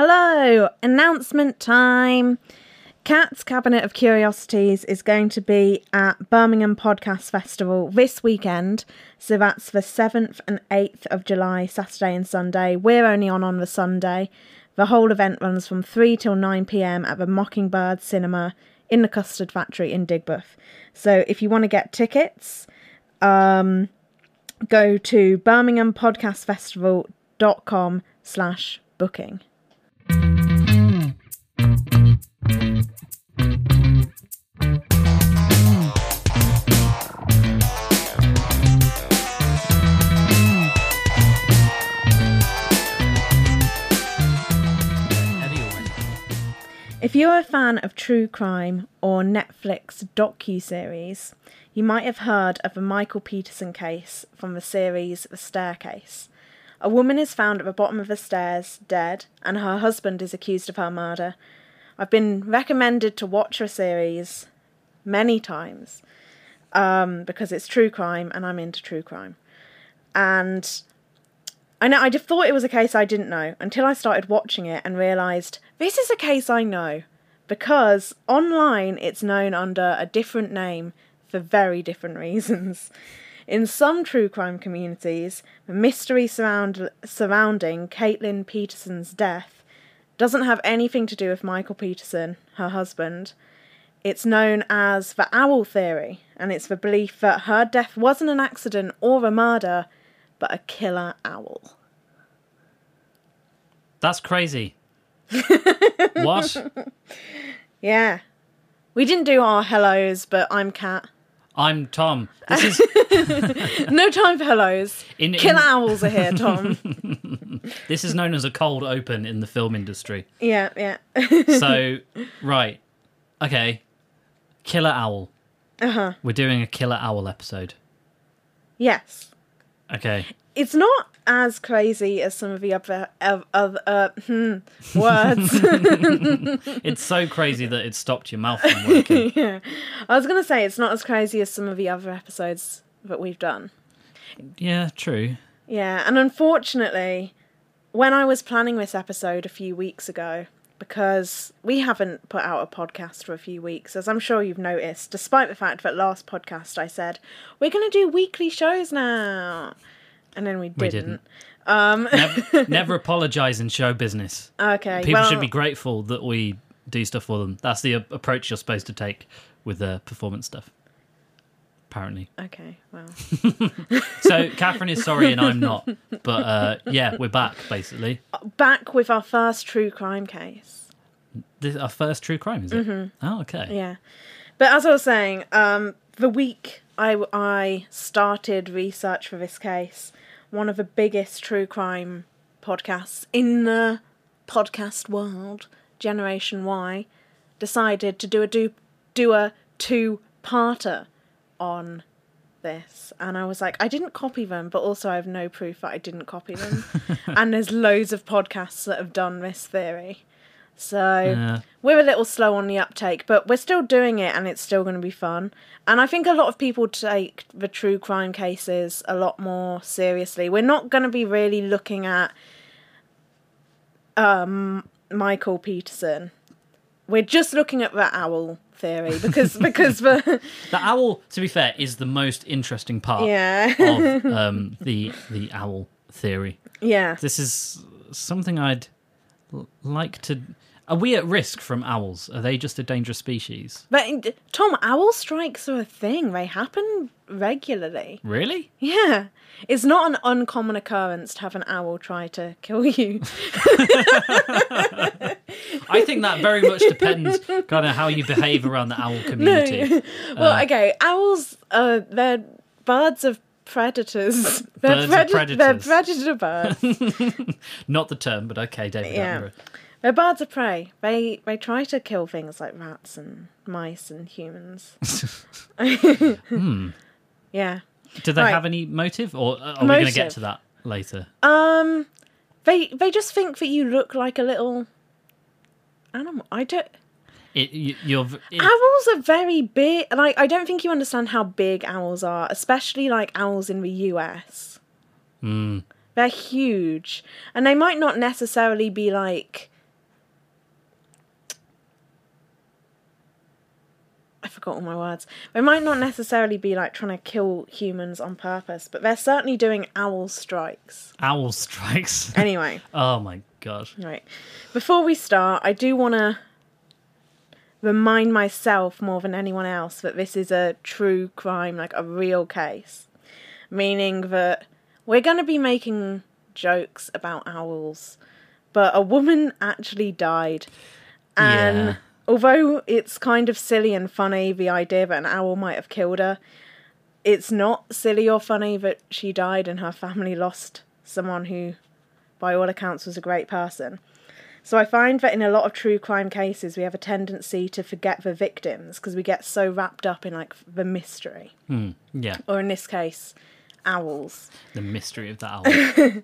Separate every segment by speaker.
Speaker 1: Hello! Announcement time! Cat's Cabinet of Curiosities is going to be at Birmingham Podcast Festival this weekend. So that's the 7th and 8th of July, Saturday and Sunday. We're only on on the Sunday. The whole event runs from 3 till 9 pm at the Mockingbird Cinema in the Custard Factory in Digbeth. So if you want to get tickets, um, go to birminghampodcastfestival.com slash booking. If you're a fan of true crime or Netflix docu-series, you might have heard of the Michael Peterson case from the series The Staircase. A woman is found at the bottom of the stairs, dead, and her husband is accused of her murder. I've been recommended to watch the series many times um, because it's true crime and I'm into true crime. And I know I thought it was a case I didn't know until I started watching it and realised this is a case I know because online it's known under a different name for very different reasons. In some true crime communities, the mystery surround, surrounding Kathleen Peterson's death doesn't have anything to do with Michael Peterson, her husband. It's known as the owl theory, and it's the belief that her death wasn't an accident or a murder, but a killer owl.
Speaker 2: That's crazy. what?
Speaker 1: Yeah. We didn't do our hellos, but I'm Kat.
Speaker 2: I'm Tom. This is
Speaker 1: No time for hellos.
Speaker 2: In- in-
Speaker 1: Killer owls are here, Tom.
Speaker 2: this is known as a cold open in the film industry.
Speaker 1: yeah, yeah.
Speaker 2: So, right. Okay. Killer owl.
Speaker 1: uh-huh.
Speaker 2: We're doing a killer owl episode.
Speaker 1: Yes.
Speaker 2: Okay.
Speaker 1: It's not as crazy as some of the other, of, uh, hmm, words.
Speaker 2: It's so crazy that it stopped your mouth from working.
Speaker 1: yeah. I was going to say it's not as crazy as some of the other episodes that we've done.
Speaker 2: yeah, true.
Speaker 1: Yeah, and unfortunately, when I was planning this episode a few weeks ago, because we haven't put out a podcast for a few weeks, as I'm sure you've noticed, despite the fact that last podcast I said, we're going to do weekly shows now. And then we didn't.
Speaker 2: didn't.
Speaker 1: Um,
Speaker 2: Never, never apologize in show business.
Speaker 1: okay.
Speaker 2: People
Speaker 1: well,
Speaker 2: should be grateful that we do stuff for them. That's the approach you're supposed to take with the performance stuff. Apparently.
Speaker 1: Okay, well.
Speaker 2: So Catherine is sorry and I'm not. But uh, yeah, we're back basically.
Speaker 1: Back with our first true crime case.
Speaker 2: This our first true crime, is it?
Speaker 1: Mm-hmm.
Speaker 2: Oh, okay.
Speaker 1: Yeah. But as I was saying, um, the week I, I started research for this case, one of the biggest true crime podcasts in the podcast world, Generation Why, decided to do a do, do a two parter on this. And I was like, I didn't copy them, but also I have no proof that I didn't copy them. and there's loads of podcasts that have done this theory. So
Speaker 2: Yeah.
Speaker 1: we're a little slow on the uptake, but we're still doing it and it's still going to be fun. And I think a lot of people take the true crime cases a lot more seriously. We're not going to be really looking at um, Michael Peterson. We're just looking at the owl theory because because the
Speaker 2: The owl, to be fair, is the most interesting part
Speaker 1: yeah
Speaker 2: of um, the the owl theory.
Speaker 1: yeah
Speaker 2: This is something I'd l- like to. Are we at risk from owls? Are they just a dangerous species?
Speaker 1: but Tom owl strikes are a thing they happen regularly
Speaker 2: Really?
Speaker 1: yeah it's not an uncommon occurrence to have an owl try to kill you
Speaker 2: I think that very much depends kind of how you behave around the owl community.
Speaker 1: well, okay, owls uh they're birds of predators. They're,
Speaker 2: Birds of
Speaker 1: They're
Speaker 2: predators.
Speaker 1: predator birds.
Speaker 2: Not the term, but okay, David
Speaker 1: Yeah. They're birds of prey. They they try to kill things like rats and mice and humans. Yeah.
Speaker 2: Do they
Speaker 1: Right.
Speaker 2: have any motive, or are we going to get
Speaker 1: Motive.
Speaker 2: to that later?
Speaker 1: Um they they just think that you look like a little animal. I don't
Speaker 2: It, you, you're. v- It,
Speaker 1: Owls are very big. Like I don't think you understand how big owls are, especially like owls in the US.
Speaker 2: Hmm.
Speaker 1: They're huge, and they might not necessarily be like I forgot all my words. They might not necessarily be like trying to kill humans on purpose, but they're certainly doing owl strikes.
Speaker 2: Owl strikes.
Speaker 1: Anyway,
Speaker 2: oh my god.
Speaker 1: right. Before we start, I do want to remind myself more than anyone else that this is a true crime, like a real case. Meaning that we're going to be making jokes about owls, but a woman actually died. And
Speaker 2: Yeah.
Speaker 1: Although it's kind of silly and funny, the idea that an owl might have killed her, it's not silly or funny that she died and her family lost someone who, by all accounts, was a great person. So I find that in a lot of true crime cases, we have a tendency to forget the victims because we get so wrapped up in like the mystery,
Speaker 2: Hmm. Yeah.
Speaker 1: or in this case, owls.
Speaker 2: The mystery of the owl.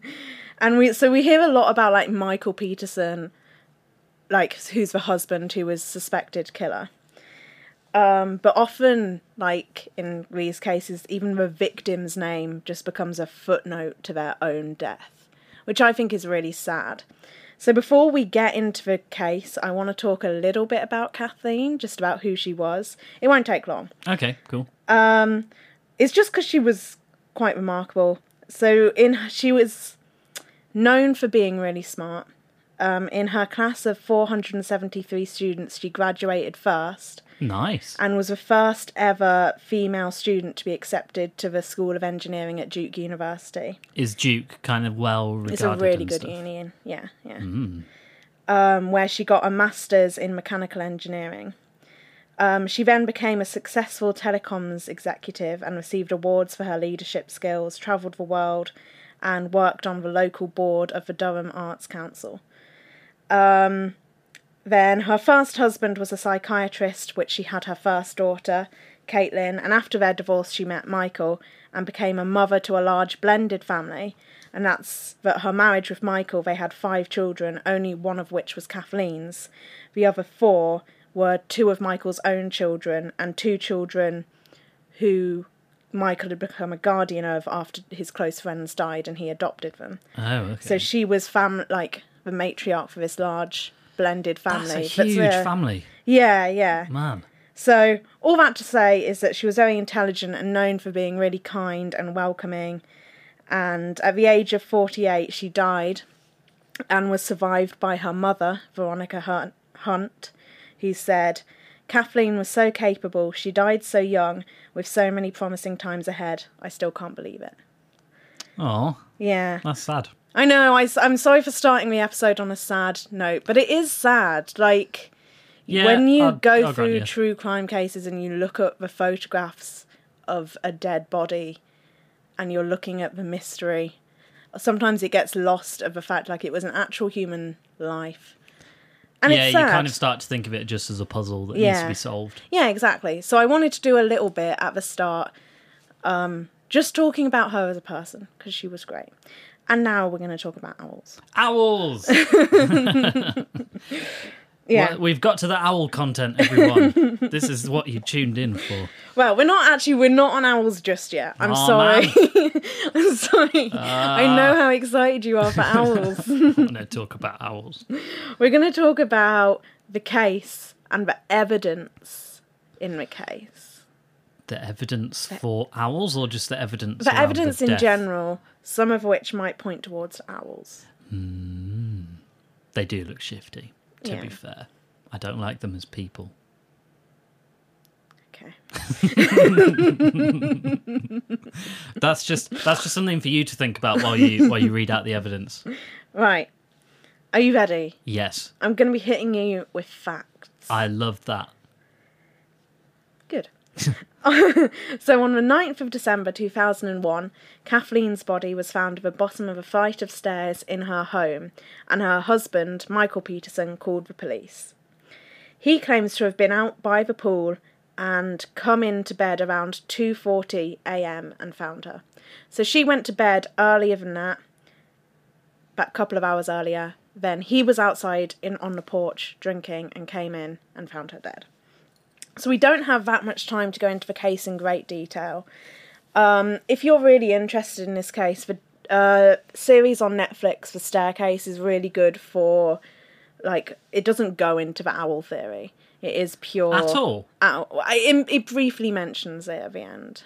Speaker 1: And we so we hear a lot about like Michael Peterson, like who's the husband who was suspected killer. Um, but often, like in these cases, even the victim's name just becomes a footnote to their own death, which I think is really sad. So before we get into the case, I want to talk a little bit about Kathleen, just about who she was. It won't take long.
Speaker 2: okay, cool.
Speaker 1: It's just because she was quite remarkable. So in she was known for being really smart. Um, in her class of 473 students, she graduated first
Speaker 2: Nice.
Speaker 1: and was the first ever female student to be accepted to the School of Engineering at Duke University.
Speaker 2: Is Duke kind of well regarded?
Speaker 1: It's a really good
Speaker 2: stuff?
Speaker 1: union, yeah, yeah. Um, where she got a master's in mechanical engineering. Um, she then became a successful telecoms executive and received awards for her leadership skills, travelled the world, and worked on the local board of the Durham Arts Council. Um, then her first husband was a psychiatrist, which she had her first daughter, Caitlin, and after their divorce, she met Michael and became a mother to a large blended family. And that's that her marriage with Michael, they had five children, only one of which was Kathleen's. The other four were two of Michael's own children and two children who Michael had become a guardian of after his close friends died and he adopted them.
Speaker 2: Oh, okay.
Speaker 1: So she was fam like the matriarch for this large blended family.
Speaker 2: That's a huge
Speaker 1: the-
Speaker 2: family,
Speaker 1: Yeah, yeah.
Speaker 2: man.
Speaker 1: So all that to say is that she was very intelligent and known for being really kind and welcoming. And at the age of 48, she died and was survived by her mother, Veronica Hunt, who said, Kathleen was so capable, she died so young, with so many promising times ahead. I still can't believe it.
Speaker 2: Oh,
Speaker 1: Yeah.
Speaker 2: that's sad.
Speaker 1: I know. I, am sorry for starting the episode on a sad note, but it is sad. Like,
Speaker 2: Yeah,
Speaker 1: when you
Speaker 2: I'll-
Speaker 1: go
Speaker 2: I'll
Speaker 1: through true crime cases and you look at the photographs of a dead body and you're looking at the mystery, sometimes it gets lost of the fact like it was an actual human life. And
Speaker 2: yeah, you kind of start to think of it just as a puzzle that needs to be solved.
Speaker 1: Yeah, exactly. So I wanted to do a little bit at the start, um, just talking about her as a person because she was great. And now we're going to talk about owls.
Speaker 2: Owls.
Speaker 1: Yeah.
Speaker 2: Well, we've got to the owl content, everyone. this is what you tuned in for.
Speaker 1: Well, we're not actually we're not on owls just yet. I'm
Speaker 2: Aw,
Speaker 1: sorry. I'm sorry. Ah. I know how excited you are for owls.
Speaker 2: I'm going to talk about owls.
Speaker 1: we're going to talk about the case and the evidence in the case.
Speaker 2: The evidence for owls, or just the evidence?
Speaker 1: The evidence in
Speaker 2: death?
Speaker 1: general, some of which might point towards owls. Hmm.
Speaker 2: They do look shifty. To
Speaker 1: Yeah.
Speaker 2: be fair, I don't like them as people.
Speaker 1: Okay.
Speaker 2: That's just that's just something for you to think about while you while you read out the evidence.
Speaker 1: Right. Are you ready?
Speaker 2: Yes,
Speaker 1: I'm going to be hitting you with facts.
Speaker 2: I love that.
Speaker 1: Good. so on the 9th of December 2001, Kathleen's body was found at the bottom of a flight of stairs in her home, and her husband, Michael Peterson, called the police. He claims to have been out by the pool and come into bed around 2:40 a.m. and found her. So she went to bed earlier than that, but a couple of hours earlier. Then he was outside in on the porch drinking and came in and found her dead. So we don't have that much time to go into the case in great detail. Um, if you're really interested in this case, the uh, series on Netflix, The Staircase, is really good for Like it doesn't go into the owl theory. It is pure
Speaker 2: At all.
Speaker 1: Owl. It, it briefly mentions it at the end.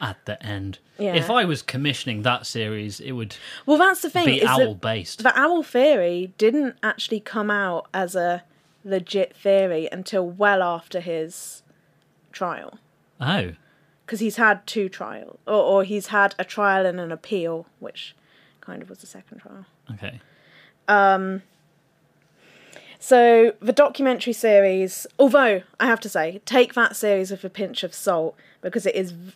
Speaker 2: At the end.
Speaker 1: Yeah.
Speaker 2: If I was commissioning that series, it would
Speaker 1: Well, that's the thing.
Speaker 2: be owl based.
Speaker 1: the owl theory didn't actually come out as a legit theory until well after his trial.
Speaker 2: Oh.
Speaker 1: because he's had two trials, or, or he's had a trial and an appeal, which kind of was the second trial.
Speaker 2: Okay.
Speaker 1: Um, so the documentary series, although I have to say, take that series with a pinch of salt because it is v-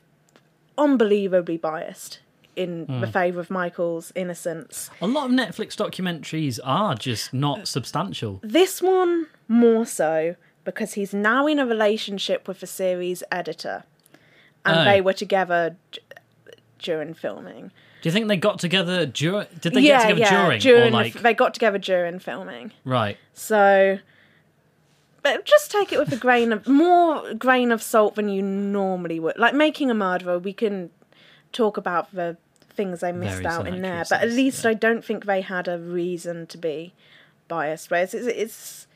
Speaker 1: unbelievably biased in hmm. the favour of Michael's innocence.
Speaker 2: A lot of Netflix documentaries are just not uh, substantial.
Speaker 1: This one more so because he's now in a relationship with the series editor, and
Speaker 2: Oh.
Speaker 1: they were together d- during filming.
Speaker 2: Do you think they got together during? Did they get together during,
Speaker 1: during
Speaker 2: or like
Speaker 1: they got together during filming.
Speaker 2: right?
Speaker 1: So, but just take it with a grain of more grain of salt than you normally would. Like making a murderer, we can talk about the things I missed out in there, but at least
Speaker 2: yeah.
Speaker 1: I don't think they had a reason to be biased. Whereas it's, it's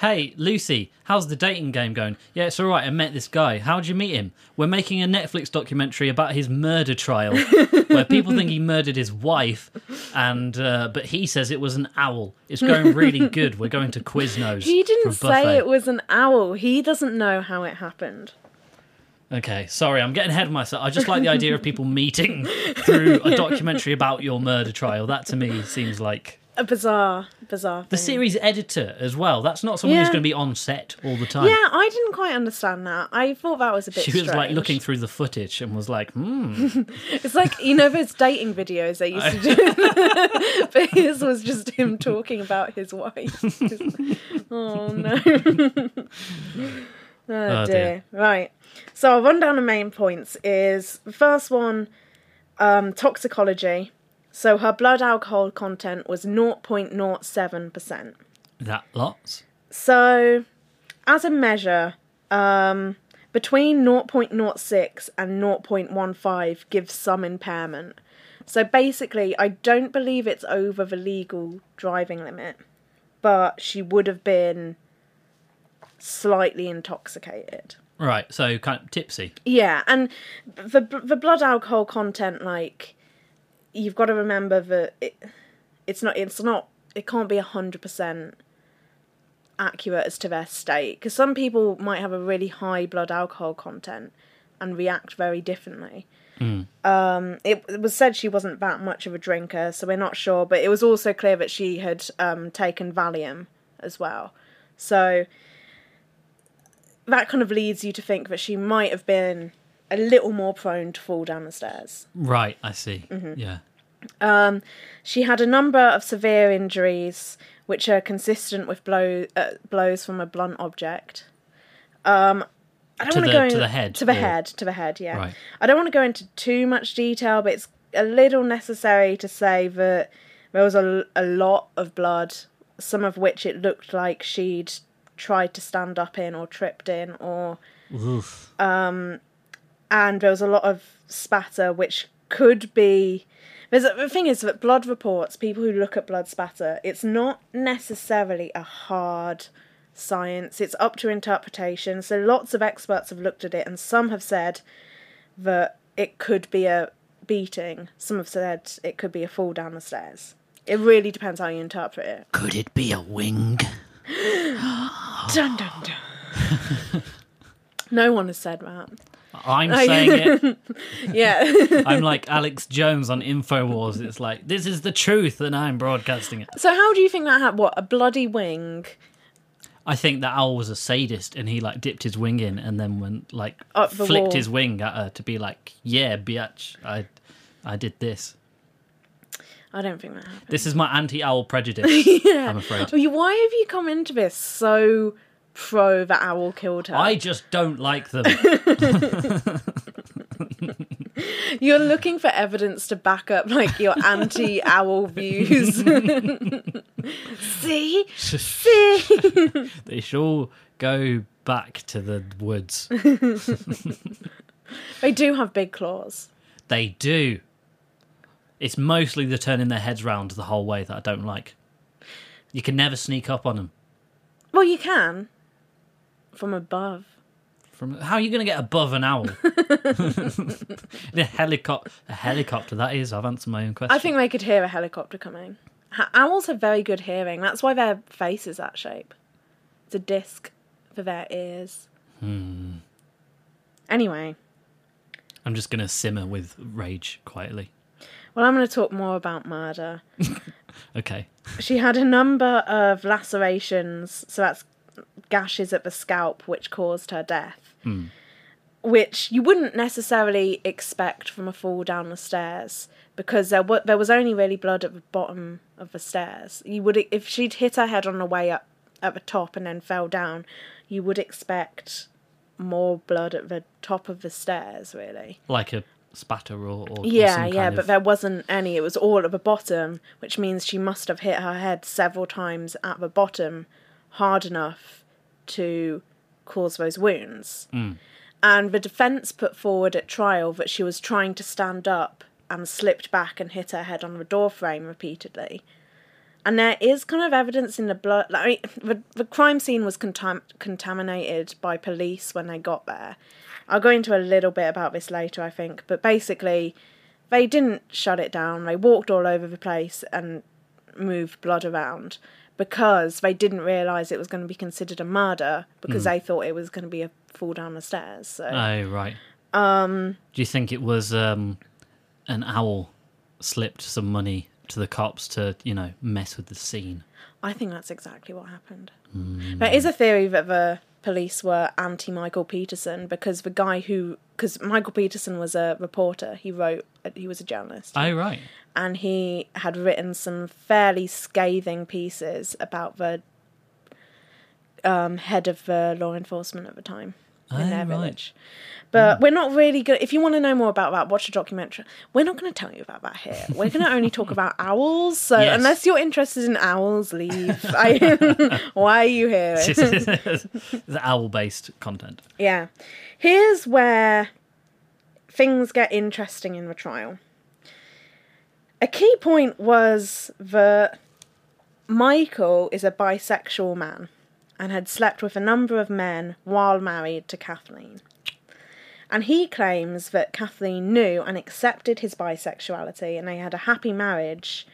Speaker 2: Hey, Lucy, how's the dating game going? Yeah, it's all right. I met this guy. How'd you meet him? We're making a Netflix documentary about his murder trial, where people think he murdered his wife, and uh, but he says it was an owl. It's going really good. We're going to Quiznos.
Speaker 1: he didn't
Speaker 2: for a buffet.
Speaker 1: say it was an owl. He doesn't know how it happened.
Speaker 2: Okay, sorry, I'm getting ahead of myself. I just like the idea of people meeting through a documentary about your murder trial. That to me seems like
Speaker 1: A bizarre, bizarre.
Speaker 2: the series editor as well. That's not someone who's going to be on set all the time.
Speaker 1: Yeah, I didn't quite understand that. I thought that was a bit.
Speaker 2: She was like looking through the footage and was like, hmm.
Speaker 1: It's like you know those dating videos they used to do, but his was just him talking about his wife. oh no! oh,
Speaker 2: Oh,
Speaker 1: dear.
Speaker 2: dear.
Speaker 1: Right. So I'll run down the main points. Is the first one um, toxicology. So her blood alcohol content was 0.07 percent.
Speaker 2: That lots.
Speaker 1: So, as a measure, um, between 0.06 and 0.15 gives some impairment. So basically, I don't believe it's over the legal driving limit, but she would have been slightly intoxicated.
Speaker 2: Right, so kind of tipsy.
Speaker 1: Yeah, and the the blood alcohol content, like you've got to remember that it, it's not it's not it can't be hundred percent accurate as to their state because some people might have a really high blood alcohol content and react very differently. Um, it, it was said she wasn't that much of a drinker, so we're not sure. But it was also clear that she had um, taken Valium as well. So that kind of leads you to think that she might have been a little more prone to fall down the stairs.
Speaker 2: Right, I see.
Speaker 1: Mm-hmm.
Speaker 2: Yeah.
Speaker 1: She had a number of severe injuries which are consistent with blow, uh, blows from a blunt object. Um, I don't
Speaker 2: To
Speaker 1: want
Speaker 2: the-
Speaker 1: go in-
Speaker 2: to the head,
Speaker 1: To the
Speaker 2: or-
Speaker 1: head. To the head. Yeah.
Speaker 2: Right.
Speaker 1: I don't want to go into too much detail, but it's a little necessary to say that there was a, a lot of blood, some of which it looked like she'd tried to stand up in or tripped in, or
Speaker 2: Oof.
Speaker 1: Um, and there was a lot of spatter, which could be. There's a, the thing is that blood reports, people who look at blood spatter, it's not necessarily a hard science. It's up to interpretation. So lots of experts have looked at it, and some have said that it could be a beating. Some have said it could be a fall down the stairs. It really depends how you interpret it.
Speaker 2: Could it be a wing?
Speaker 1: Dun dun dun. no one has said that.
Speaker 2: I'm saying it.
Speaker 1: Yeah.
Speaker 2: I'm like Alex Jones on Infowars. It's like this is the truth, and I'm broadcasting it.
Speaker 1: So how do you think that happened? What a bloody wing
Speaker 2: I think that owl was a sadist, and he like dipped his wing in, and then went like
Speaker 1: Up the
Speaker 2: flicked
Speaker 1: wall.
Speaker 2: his wing at her to be like, "Yeah, biatch, I, I did this.
Speaker 1: I don't think that happened.
Speaker 2: This is my anti-owl prejudice."
Speaker 1: Yeah.
Speaker 2: I'm afraid.
Speaker 1: Why have you come into this so pro that owl killed her?
Speaker 2: I just don't like them.
Speaker 1: You're looking for evidence to back up like your anti-owl views. See, see.
Speaker 2: they should all go back to the woods.
Speaker 1: they do have big claws.
Speaker 2: They do. It's mostly the turning their heads round the whole way that I don't like. You can never sneak up on them.
Speaker 1: Well, you can from above.
Speaker 2: From how are you going to get above an owl? a helicopter, a helicopter. That is. I've answered my own question.
Speaker 1: I think they could hear a helicopter coming. Owls have very good hearing. That's why their face is that shape. It's a disc for their ears.
Speaker 2: Hmm.
Speaker 1: Anyway,
Speaker 2: I'm just going to simmer with rage quietly.
Speaker 1: Well, I'm going to talk more about murder.
Speaker 2: Okay.
Speaker 1: She had a number of lacerations, so that's gashes at the scalp, which caused her death. Hmm. Which you wouldn't necessarily expect from a fall down the stairs because there there was only really blood at the bottom of the stairs. You would if she'd hit her head on the way up at the top and then fell down, you would expect more blood at the top of the stairs, really.
Speaker 2: Like a spatter or, or
Speaker 1: Yeah, yeah, but
Speaker 2: of-
Speaker 1: there wasn't any. It was all at the bottom, which means she must have hit her head several times at the bottom hard enough to cause those wounds.
Speaker 2: Mm.
Speaker 1: And the defence put forward at trial that she was trying to stand up and slipped back and hit her head on the door frame repeatedly. And there is kind of evidence in the blood. Like, I mean, the, the crime scene was contam- contaminated by police when they got there. I'll go into a little bit about this later, I think. But basically, they didn't shut it down. They walked all over the place and moved blood around because they didn't realise it was going to be considered a murder because they thought it was going to be a fall down the stairs. So
Speaker 2: Oh right. Um. Do you think it was um, an owl slipped some money to the cops to you know mess with the scene?
Speaker 1: I think that's exactly what happened. There is a theory that the police were anti Michael Peterson because the guy who, because Michael Peterson was a reporter, he wrote, he was a journalist,
Speaker 2: Oh right.
Speaker 1: and he had written some fairly scathing pieces about the um, head of the law enforcement at the time in
Speaker 2: Oh,
Speaker 1: their
Speaker 2: right.
Speaker 1: village. But hmm. we're not really good. If you want to know more about that, watch a documentary. We're not going to tell you about that here. We're going to only talk about owls. So
Speaker 2: Yes.
Speaker 1: unless you're interested in owls, leave. I, why are you here?
Speaker 2: the owl based content.
Speaker 1: Yeah. Here's where things get interesting in the trial. A key point was that Michael is a bisexual man and had slept with a number of men while married to Kathleen. And he claims that Kathleen knew and accepted his bisexuality and they had a happy marriage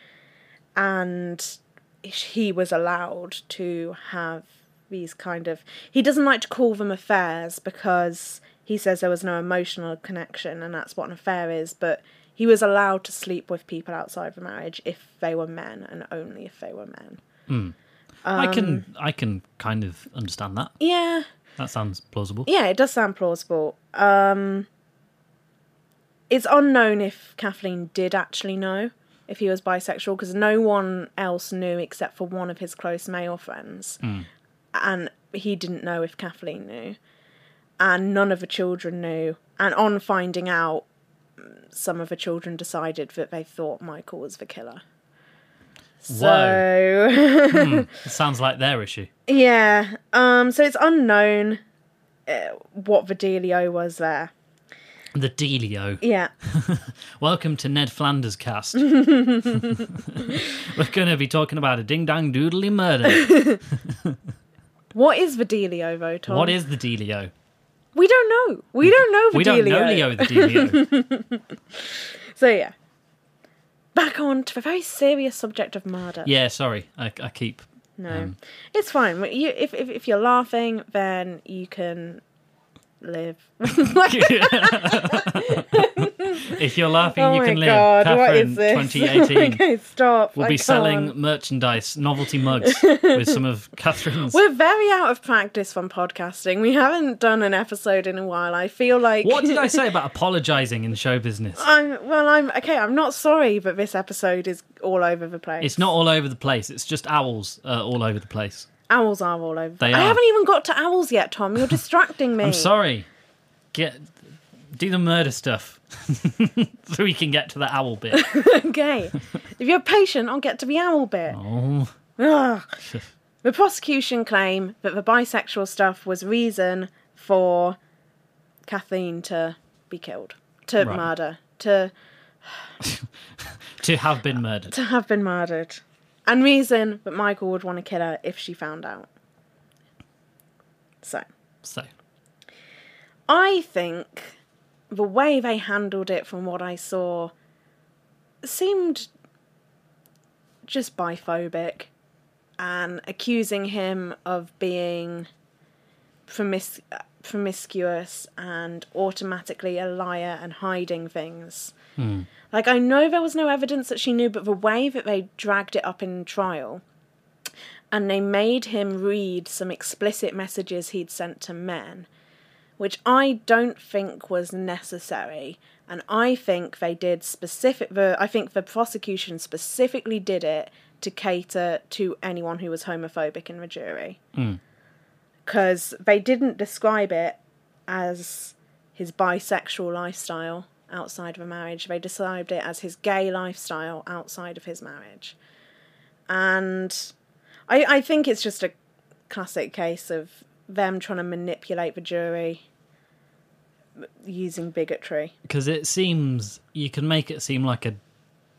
Speaker 1: and he was allowed to have these kind of he doesn't like to call them affairs because he says there was no emotional connection and that's what an affair is but he was allowed to sleep with people outside the marriage if they were men and only if they were men
Speaker 2: I
Speaker 1: Um,
Speaker 2: can I can kind of understand that.
Speaker 1: yeah.
Speaker 2: That sounds plausible.
Speaker 1: yeah it does sound plausible. Um it's unknown if kathleen did actually know if he was bisexual because no one else knew except for one of his close male friends. And he didn't know if kathleen knew. And none of the children knew. And on finding out some of the children decided that they thought michael was the killer so
Speaker 2: It sounds like their issue.
Speaker 1: Yeah. Um. So it's unknown uh, what the dealio was there.
Speaker 2: The Delio.
Speaker 1: Yeah.
Speaker 2: Welcome to Ned Flanders cast. We're going to be talking about a ding dang doodly murder.
Speaker 1: What is the dealio, though, Tom?
Speaker 2: what is the Delio?
Speaker 1: We don't know. We don't know the
Speaker 2: We don't know Leo the Delio.
Speaker 1: So yeah. Back on to the very serious subject of murder.
Speaker 2: yeah, sorry. I, I keep.
Speaker 1: No,
Speaker 2: Um,
Speaker 1: it's fine. You, if, if if you're laughing, then you can live.
Speaker 2: if you're laughing,
Speaker 1: oh
Speaker 2: you can live.
Speaker 1: god, what
Speaker 2: Catherine,
Speaker 1: is this?
Speaker 2: 2018.
Speaker 1: okay, stop.
Speaker 2: We'll
Speaker 1: I
Speaker 2: be selling
Speaker 1: can't.
Speaker 2: merchandise, novelty mugs with some of Catherine's.
Speaker 1: We're very out of practice from podcasting. We haven't done an episode in a while. I feel like
Speaker 2: What did I say about apologising in the show business?
Speaker 1: I'm well. I'm okay. I'm not sorry, but this episode is all over the place.
Speaker 2: It's not all over the place. It's just owls uh, all over the place.
Speaker 1: owls are all over.
Speaker 2: They
Speaker 1: I
Speaker 2: are.
Speaker 1: haven't even got to owls yet, Tom. You're distracting me.
Speaker 2: I'm sorry. Get do the murder stuff so we can get to the owl bit.
Speaker 1: okay, if you're patient, I'll get to the owl bit.
Speaker 2: Oh,
Speaker 1: Ugh. The prosecution claim that the bisexual stuff was reason for Kathleen to be killed, to
Speaker 2: Right.
Speaker 1: murder, to
Speaker 2: to have been murdered.
Speaker 1: to have been murdered. and reason that Michael would want to kill her if she found out. So,
Speaker 2: So,
Speaker 1: I think the way they handled it from what I saw seemed just biphobic and accusing him of being promis- promiscuous and automatically a liar and hiding things. Hmm. Like, I know there was no evidence that she knew, but the way that they dragged it up in trial and they made him read some explicit messages he'd sent to men which I don't think was necessary. And I think they did specific. The I think the prosecution specifically did it to cater to anyone who was homophobic in the jury, because hmm. they didn't describe it as his bisexual lifestyle outside of a marriage. They described it as his gay lifestyle outside of his marriage, and I I think it's just a classic case of them trying to manipulate the jury using bigotry.
Speaker 2: because it seems you can make it seem like a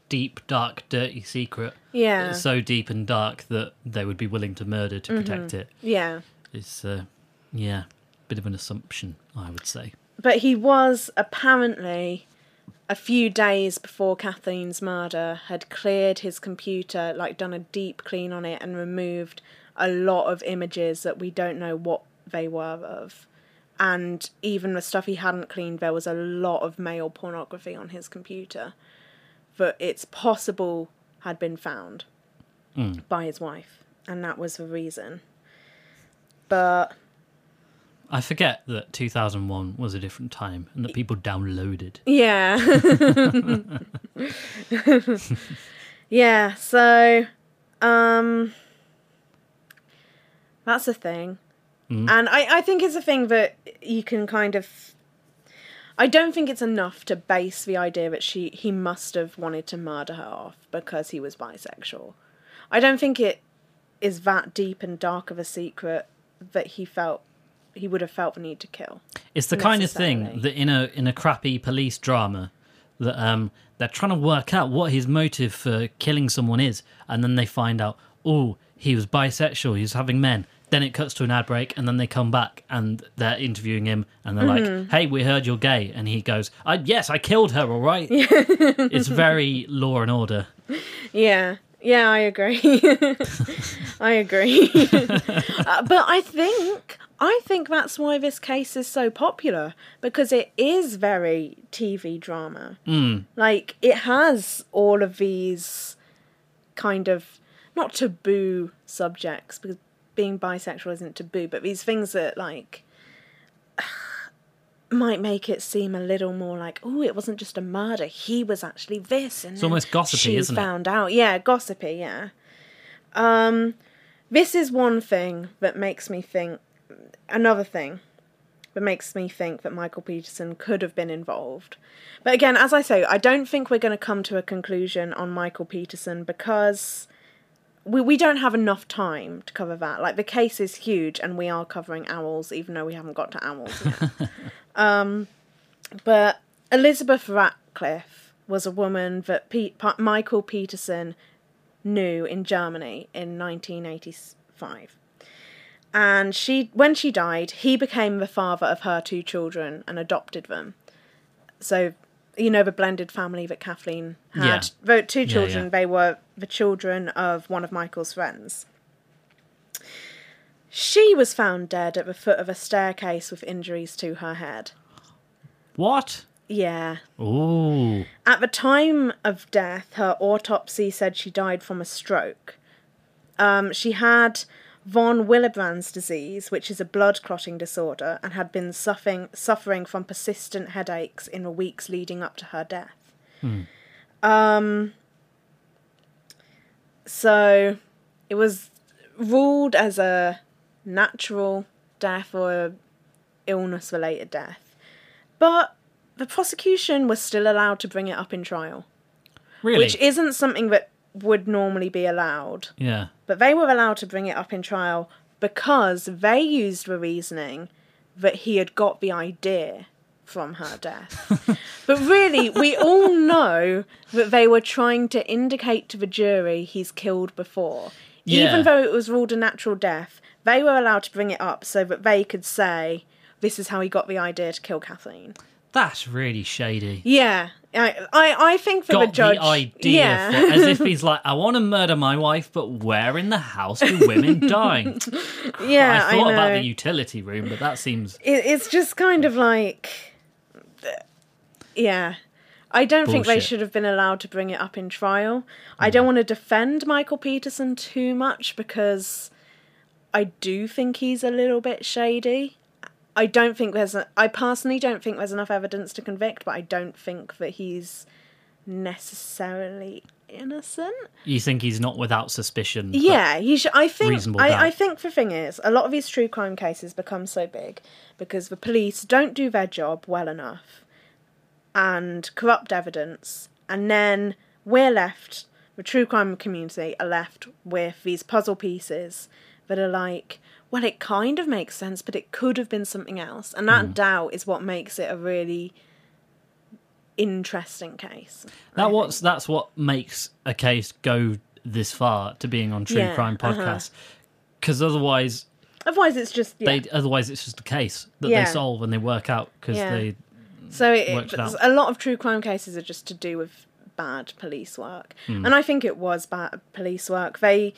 Speaker 2: deep, dark, dirty secret.
Speaker 1: Yeah.
Speaker 2: It's so deep and dark that they would be willing to murder to protect it.
Speaker 1: Yeah.
Speaker 2: It's, uh, yeah, bit of an assumption, I would say.
Speaker 1: But he was apparently a few days before Kathleen's murder had cleared his computer, like done a deep clean on it and removed a lot of images that we don't know what they were of. And even the stuff he hadn't cleaned, there was a lot of male pornography on his computer that it's possible had been found by his wife. And that was the reason. But
Speaker 2: I forget that 2001 was a different time and that people downloaded.
Speaker 1: Yeah. yeah, so um that's a thing. And I, I think it's a thing that you can kind of I don't think it's enough to base the idea that she he must have wanted to murder her off because he was bisexual. I don't think it is that deep and dark of a secret that he felt he would have felt the need to kill.
Speaker 2: It's the kind of thing that in a in a crappy police drama that um they're trying to work out what his motive for killing someone is, and then they find out, oh, he was bisexual, he was having men. Then it cuts to an ad break, and then they come back and they're interviewing him, and they're
Speaker 1: Mm-hmm.
Speaker 2: like, "Hey, we heard you're gay," and he goes, I, "Yes, I killed her. All right." it's very Law and Order.
Speaker 1: Yeah, yeah, I agree. I agree. Uh, but I think I think that's why this case is so popular because it is very TV drama. Mm. Like it has all of these kind of not taboo subjects because being bisexual isn't taboo, but these things that like might make it seem a little more like, oh, it wasn't just a murder. He was actually this, and
Speaker 2: It's almost gossipy,
Speaker 1: she
Speaker 2: isn't it?
Speaker 1: found out. Yeah, gossipy. Yeah. Um, this is one thing that makes me think. Another thing that makes me think that Michael Peterson could have been involved. But again, as I say, I don't think we're going to come to a conclusion on Michael Peterson because we we don't have enough time to cover that. Like the case is huge, and we are covering owls, even though we haven't got to owls yet. um, but Elizabeth Ratliff was a woman that Pete, Pa- Michael Peterson knew in Germany in 1985. And she, when she died, he became the father of her two children and adopted them. So, you know, the blended family that Kathleen had.
Speaker 2: Yeah.
Speaker 1: The two
Speaker 2: Yeah,
Speaker 1: children,
Speaker 2: yeah.
Speaker 1: they were the children of one of Michael's friends. She was found dead at the foot of a staircase with injuries to her head.
Speaker 2: What?
Speaker 1: Yeah.
Speaker 2: Ooh.
Speaker 1: At the time of death, her autopsy said she died from a stroke. Um, she had von Willebrand's disease, which is a blood clotting disorder, and had been suffering suffering from persistent headaches in the weeks leading up to her death. Um, so it was ruled as a natural death or a illness related death, but the prosecution was still allowed to bring it up in trial,
Speaker 2: Really?
Speaker 1: which isn't something that would normally be allowed.
Speaker 2: yeah.
Speaker 1: But they were allowed to bring it up in trial because they used the reasoning that he had got the idea from her death. but really, we all know that they were trying to indicate to the jury he's killed before.
Speaker 2: Yeah.
Speaker 1: Even though it was ruled a natural death, they were allowed to bring it up so that they could say, this is how he got the idea to kill Kathleen.
Speaker 2: That's really shady.
Speaker 1: Yeah. I, I, I think for
Speaker 2: Got
Speaker 1: the judge.
Speaker 2: the idea
Speaker 1: yeah.
Speaker 2: for, as if he's like, I want to murder my wife, but where in the house do women die?
Speaker 1: yeah,
Speaker 2: I thought
Speaker 1: know.
Speaker 2: about the utility room, but that seems
Speaker 1: it, it's just kind of like yeah i don't think they should have been allowed to bring it up in trial i hmm. don't want to defend michael peterson too much because i do think he's a little bit shady i don't think there's a, i personally don't think there's enough evidence to convict but i don't think that he's necessarily innocent
Speaker 2: you think he's not without suspicion.
Speaker 1: yeah, you should. I think. I, I think the thing is, a lot of these true crime cases become so big because the police don't do their job well enough, and corrupt evidence, and then we're left. The true crime community are left with these puzzle pieces that are like, well, it kind of makes sense, but it could have been something else, and that doubt is what makes it a really interesting case.
Speaker 2: That what's that's what makes a case go this far to being on true
Speaker 1: Yeah,
Speaker 2: crime
Speaker 1: uh-huh.
Speaker 2: Because otherwise,
Speaker 1: Otherwise, it's just yeah.
Speaker 2: they otherwise it's just a case that
Speaker 1: Yeah.
Speaker 2: they solve and they work out because they
Speaker 1: So it,
Speaker 2: it out.
Speaker 1: a lot of true crime cases are just to do with bad police work,
Speaker 2: Hmm.
Speaker 1: and I think it was bad police work. They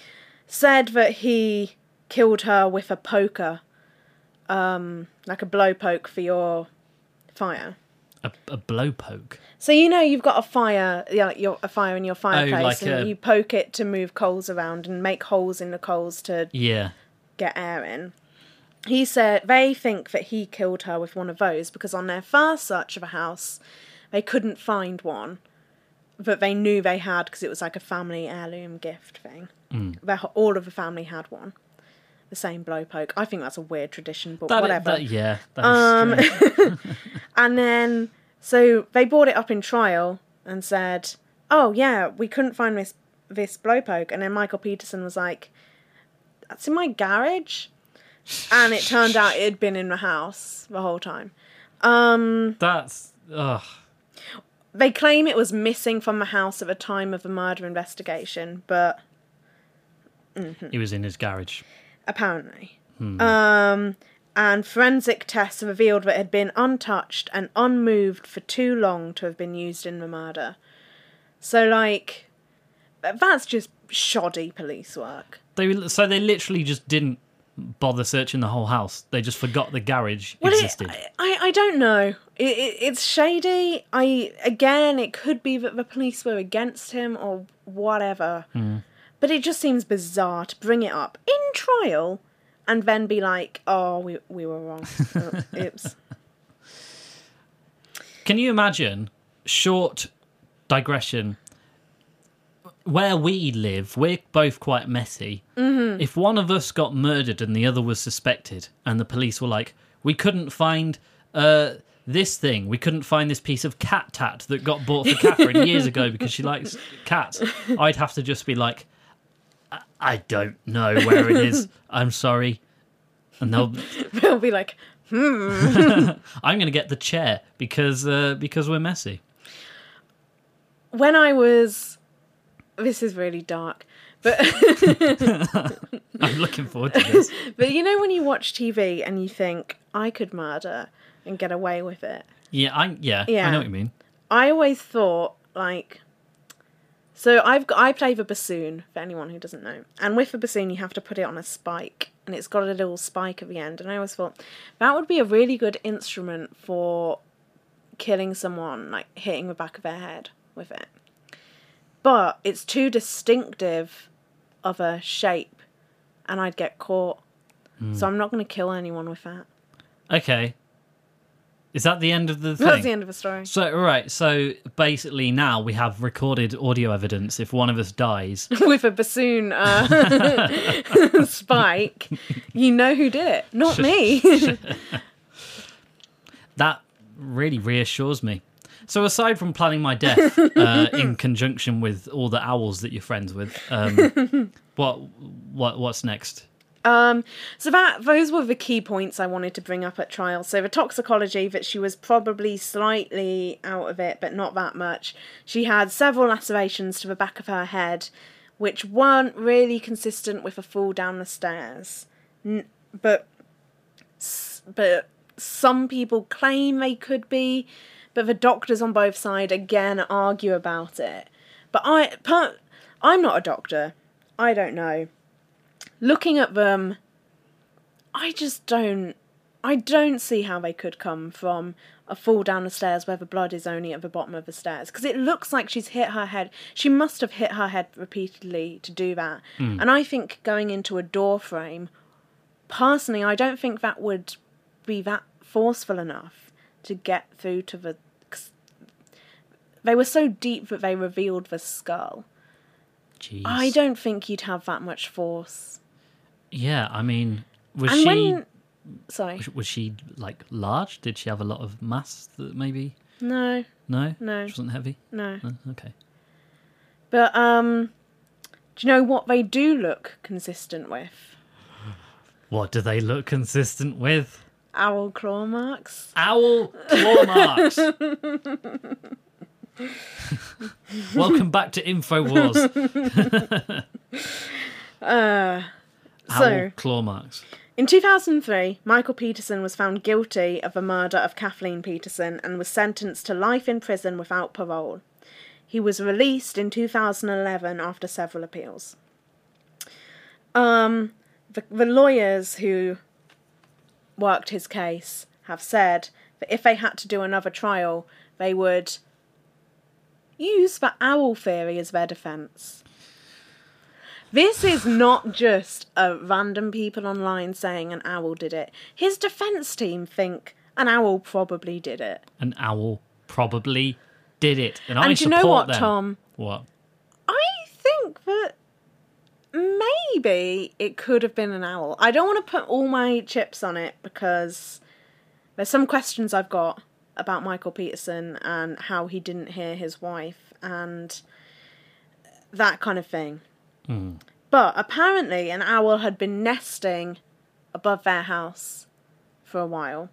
Speaker 1: said that he killed her with a poker, um, like a blow poke for your fire.
Speaker 2: a, a blow poke.
Speaker 1: So you know you've got a fire, yeah, like your, a fire in your fireplace,
Speaker 2: Oh, like
Speaker 1: and
Speaker 2: a-
Speaker 1: you poke it to move coals around and make holes in the coals to
Speaker 2: Yeah,
Speaker 1: get air in. He said they think that he killed her with one of those because on their first search of a house, they couldn't find one, but they knew they had because it was like a family heirloom gift thing.
Speaker 2: Mm.
Speaker 1: Their, all of the family had one, the same blow poke. I think that's a weird tradition, but
Speaker 2: that,
Speaker 1: whatever.
Speaker 2: that- yeah, that is um, strange.
Speaker 1: And then, so they brought it up in trial and said, "Oh yeah, we couldn't find this this blow poke." And then Michael Peterson was like, "That's in my garage," and it turned out it had been in the house the whole time.
Speaker 2: Um, that's ugh.
Speaker 1: They claim it was missing from the house at the time of the murder investigation, but
Speaker 2: He was in his garage.
Speaker 1: Apparently. Um, and forensic tests revealed that it had been untouched and unmoved for too long to have been used in the murder. So, like, that's just shoddy police work.
Speaker 2: They so they literally just didn't bother searching the whole house. They just forgot the garage
Speaker 1: Well, it,
Speaker 2: existed.
Speaker 1: I, I don't know. It, it, it's shady. I again, it could be that the police were against him or whatever. But it just seems bizarre to bring it up in trial and then be like, "Oh, we we were wrong. Oh, Oops."
Speaker 2: Can you imagine short digression? Where we live, we're both quite messy. Mm-hmm. If one of us got murdered and the other was suspected, and the police were like, "We couldn't find uh, this thing. We couldn't find this piece of cat tat that got bought for Catherine years ago because she likes cats," I'd have to just be like, "I, don't know where it is. I'm sorry," and they'll
Speaker 1: They'll be like,
Speaker 2: I'm going to get the chair because uh, because we're messy.
Speaker 1: when I was. This is really dark, but
Speaker 2: I'm looking forward to this.
Speaker 1: but you know when you watch TV and you think I could murder and get away with it.
Speaker 2: Yeah, I yeah,
Speaker 1: yeah.
Speaker 2: I know what you mean.
Speaker 1: I always thought like so I've got, I play the bassoon for anyone who doesn't know, and with the bassoon you have to put it on a spike, and it's got a little spike at the end. And I always thought that would be a really good instrument for killing someone, like hitting the back of their head with it. But it's too distinctive of a shape, and I'd get caught. So hmm. I'm not going to kill anyone with that.
Speaker 2: Okay, is that the end of the thing?
Speaker 1: That's the end of the story.
Speaker 2: So right, so basically now we have recorded audio evidence. If one of us dies,
Speaker 1: with a bassoon uh, spike, you know who did it, not me.
Speaker 2: that really reassures me. So aside from planning my death uh, in conjunction with all the owls that you're friends with, um, what what what's next?
Speaker 1: Um, so that those were the key points I wanted to bring up at trial. So the toxicology that she was probably slightly out of it, but not that much. She had several lacerations to the back of her head, which weren't really consistent with a fall down the stairs. N- but but some people claim they could be, but the doctors on both sides again argue about it. But I, per, I'm not a doctor. I don't know looking at them, I just don't. I don't see how they could come from a fall down the stairs where the blood is only at the bottom of the stairs because it looks like she's hit her head. She must have hit her head repeatedly to do that. Hmm. And I think going into a door frame, personally, I don't think that would be that forceful enough to get through to the. 'cause They were so deep that they revealed the skull.
Speaker 2: Jeez.
Speaker 1: I don't think you'd have that much force.
Speaker 2: Yeah, I mean, was
Speaker 1: and
Speaker 2: she
Speaker 1: when sorry
Speaker 2: was she like large? Did she have a lot of mass that maybe?
Speaker 1: no
Speaker 2: No,
Speaker 1: No.
Speaker 2: she wasn't heavy.
Speaker 1: no
Speaker 2: No? Okay.
Speaker 1: but um do you know what they do look consistent with
Speaker 2: What do they look consistent with?
Speaker 1: owl claw marks
Speaker 2: Owl claw marks. Welcome back to Infowars.
Speaker 1: uh
Speaker 2: Owl
Speaker 1: So-
Speaker 2: claw marks.
Speaker 1: in 2003 michael peterson was found guilty of the murder of kathleen peterson and was sentenced to life in prison without parole he was released in 2011 after several appeals um the, the lawyers who worked his case have said that if they had to do another trial, they would use the owl theory as their defense. This is not just a random people online saying an owl did it. His defense team think an owl probably did it.
Speaker 2: An owl probably did it, and, I
Speaker 1: And do you know what,
Speaker 2: them.
Speaker 1: Tom?
Speaker 2: What?
Speaker 1: I think that maybe it could have been an owl. I don't want to put all my chips on it because there's some questions I've got about Michael Peterson and how he didn't hear his wife and that kind of thing. But apparently, an owl had been nesting above their house for a while.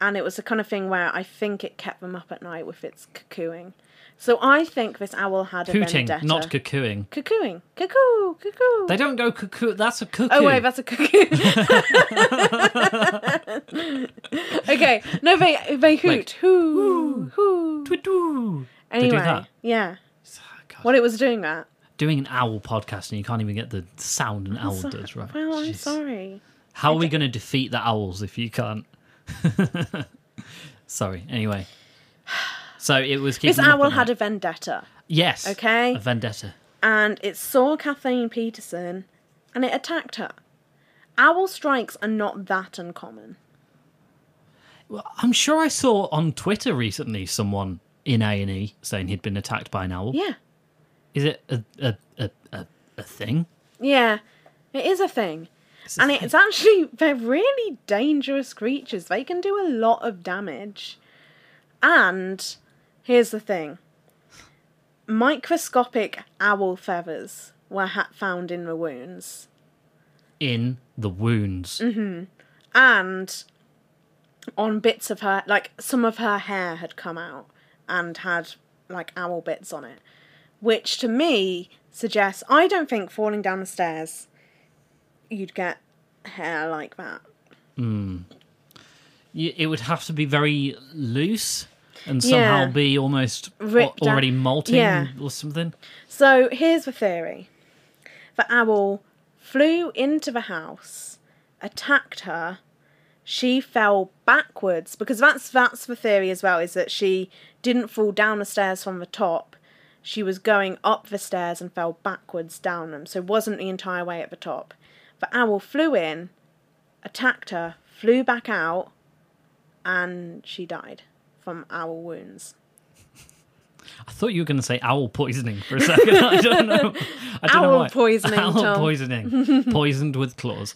Speaker 1: And it was the kind of thing where I think it kept them up at night with its cuckooing. So I think this owl had a
Speaker 2: Hooting,
Speaker 1: vendetta.
Speaker 2: not cuckooing.
Speaker 1: Cuckooing. Cuckoo. Cuckoo.
Speaker 2: They don't go cuckoo. That's a cuckoo.
Speaker 1: Oh wait, that's a cuckoo. okay, no, they they hoot,
Speaker 2: Wait.
Speaker 1: hoo, hoo.
Speaker 2: Do
Speaker 1: Anyway, yeah.
Speaker 2: Oh, God.
Speaker 1: Well, it was doing that.
Speaker 2: Doing an owl podcast and you can't even get the sound an owl
Speaker 1: So-
Speaker 2: does, right?
Speaker 1: Well, I'm
Speaker 2: Jeez.
Speaker 1: sorry.
Speaker 2: How are we going to defeat the owls if you can't? Sorry. Anyway, so it was keeping
Speaker 1: This
Speaker 2: up
Speaker 1: owl
Speaker 2: at
Speaker 1: had
Speaker 2: night.
Speaker 1: a vendetta,
Speaker 2: yes,
Speaker 1: okay?
Speaker 2: a vendetta.
Speaker 1: and it saw Kathleen Peterson, and it attacked her. Owl strikes are not that uncommon.
Speaker 2: Well, I'm sure I saw on Twitter recently someone in A and E saying he'd been attacked by an owl.
Speaker 1: Yeah,
Speaker 2: Is it a a, a, a, a thing?
Speaker 1: yeah, it is a thing.
Speaker 2: It's a
Speaker 1: and
Speaker 2: thing.
Speaker 1: it's actually they're really dangerous creatures. They can do a lot of damage. And here's the thing: microscopic owl feathers were ha- found in the wounds,
Speaker 2: in the wounds.
Speaker 1: Mm-hmm. and on bits of her, like some of her hair had come out and had like owl bits on it, which to me suggests I don't think falling down the stairs you'd get hair like that. Hmm.
Speaker 2: Y- It would have to be very loose and somehow
Speaker 1: Yeah.
Speaker 2: be almost al-
Speaker 1: Ripped out.
Speaker 2: already molting
Speaker 1: Yeah.
Speaker 2: or something.
Speaker 1: So here's the theory: the owl flew into the house, attacked her. She fell backwards because that's that's the theory as well. Is that she didn't fall down the stairs from the top. She was going up the stairs and fell backwards down them, so wasn't the entire way at the top. The owl flew in, attacked her, flew back out, and she died from owl wounds.
Speaker 2: I thought you were going to say owl poisoning for a second. I don't know. I don't know
Speaker 1: Owl
Speaker 2: why.
Speaker 1: poisoning,
Speaker 2: Owl
Speaker 1: Tom.
Speaker 2: poisoning. Poisoned with claws.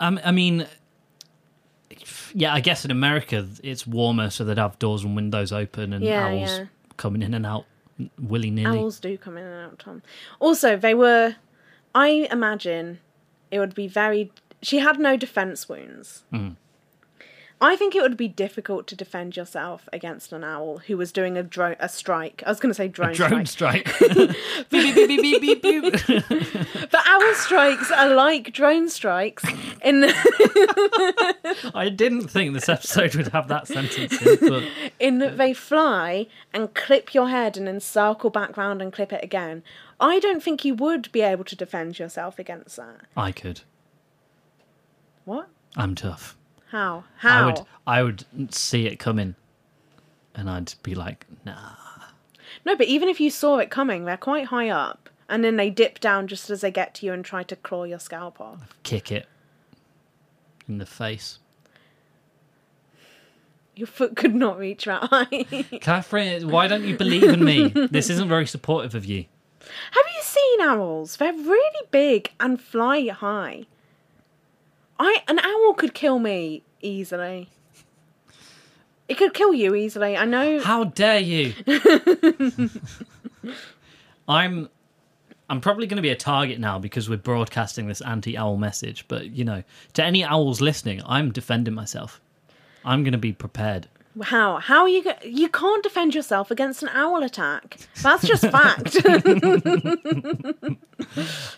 Speaker 2: Um, I mean, yeah, I guess in America it's warmer, so they'd have doors and windows open and
Speaker 1: Yeah,
Speaker 2: owls
Speaker 1: yeah.
Speaker 2: coming in and out willy nilly.
Speaker 1: Owls do come in and out, Tom. Also, they were, I imagine, it would be very. She had no defense wounds.
Speaker 2: Mm.
Speaker 1: I think it would be difficult to defend yourself against an owl who was doing a drone a strike. I was going to say drone, strike.
Speaker 2: Drone
Speaker 1: strike,
Speaker 2: strike. beep, beep, beep, beep, beep, beep, beep.
Speaker 1: but owl strikes are like drone strikes. In the
Speaker 2: I didn't think this episode would have that sentence in, but
Speaker 1: in that they fly and clip your head and then circle back round and clip it again. I don't think you would be able to defend yourself against that.
Speaker 2: I could.
Speaker 1: What?
Speaker 2: I'm tough.
Speaker 1: How?
Speaker 2: I
Speaker 1: How?
Speaker 2: would I would see it coming and I'd be like, nah.
Speaker 1: No, but even if you saw it coming, they're quite high up, and then they dip down just as they get to you and try to claw your scalp off.
Speaker 2: Kick it in the face.
Speaker 1: Your foot could not reach that high.
Speaker 2: Catherine, why don't you believe in me? This isn't very supportive of you.
Speaker 1: Have you seen owls? They're really big and fly high. I an owl could kill me easily. It could kill you easily. I know.
Speaker 2: How dare you? I'm I'm probably going to be a target now because we're broadcasting this anti-owl message, but you know, to any owls listening, I'm defending myself. I'm going to be prepared.
Speaker 1: How? How are you? Go- you can't defend yourself against an owl attack. That's just fact.
Speaker 2: I'm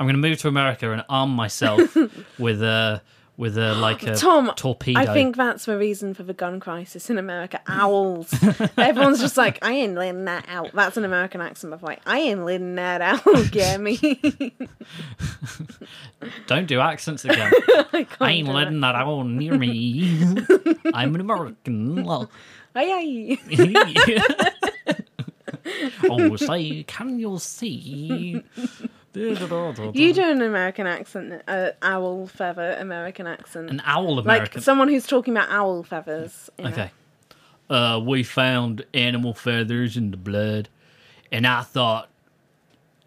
Speaker 2: going to move to America and arm myself with a with a like a
Speaker 1: Tom,
Speaker 2: torpedo.
Speaker 1: I think that's the reason for the gun crisis in America. Owls. Everyone's just like, I ain't letting that out. That's an American accent, by the way. I ain't letting that out. Get me.
Speaker 2: Don't do accents again.
Speaker 1: I,
Speaker 2: I ain't letting that owl near me. I'm an American.
Speaker 1: it. Aye, aye.
Speaker 2: oh, say, can you see?
Speaker 1: You do an American accent, uh, owl feather American accent.
Speaker 2: An owl American.
Speaker 1: like someone who's talking about owl feathers. you know.
Speaker 2: Okay. Uh, we found animal feathers in the blood, and I thought,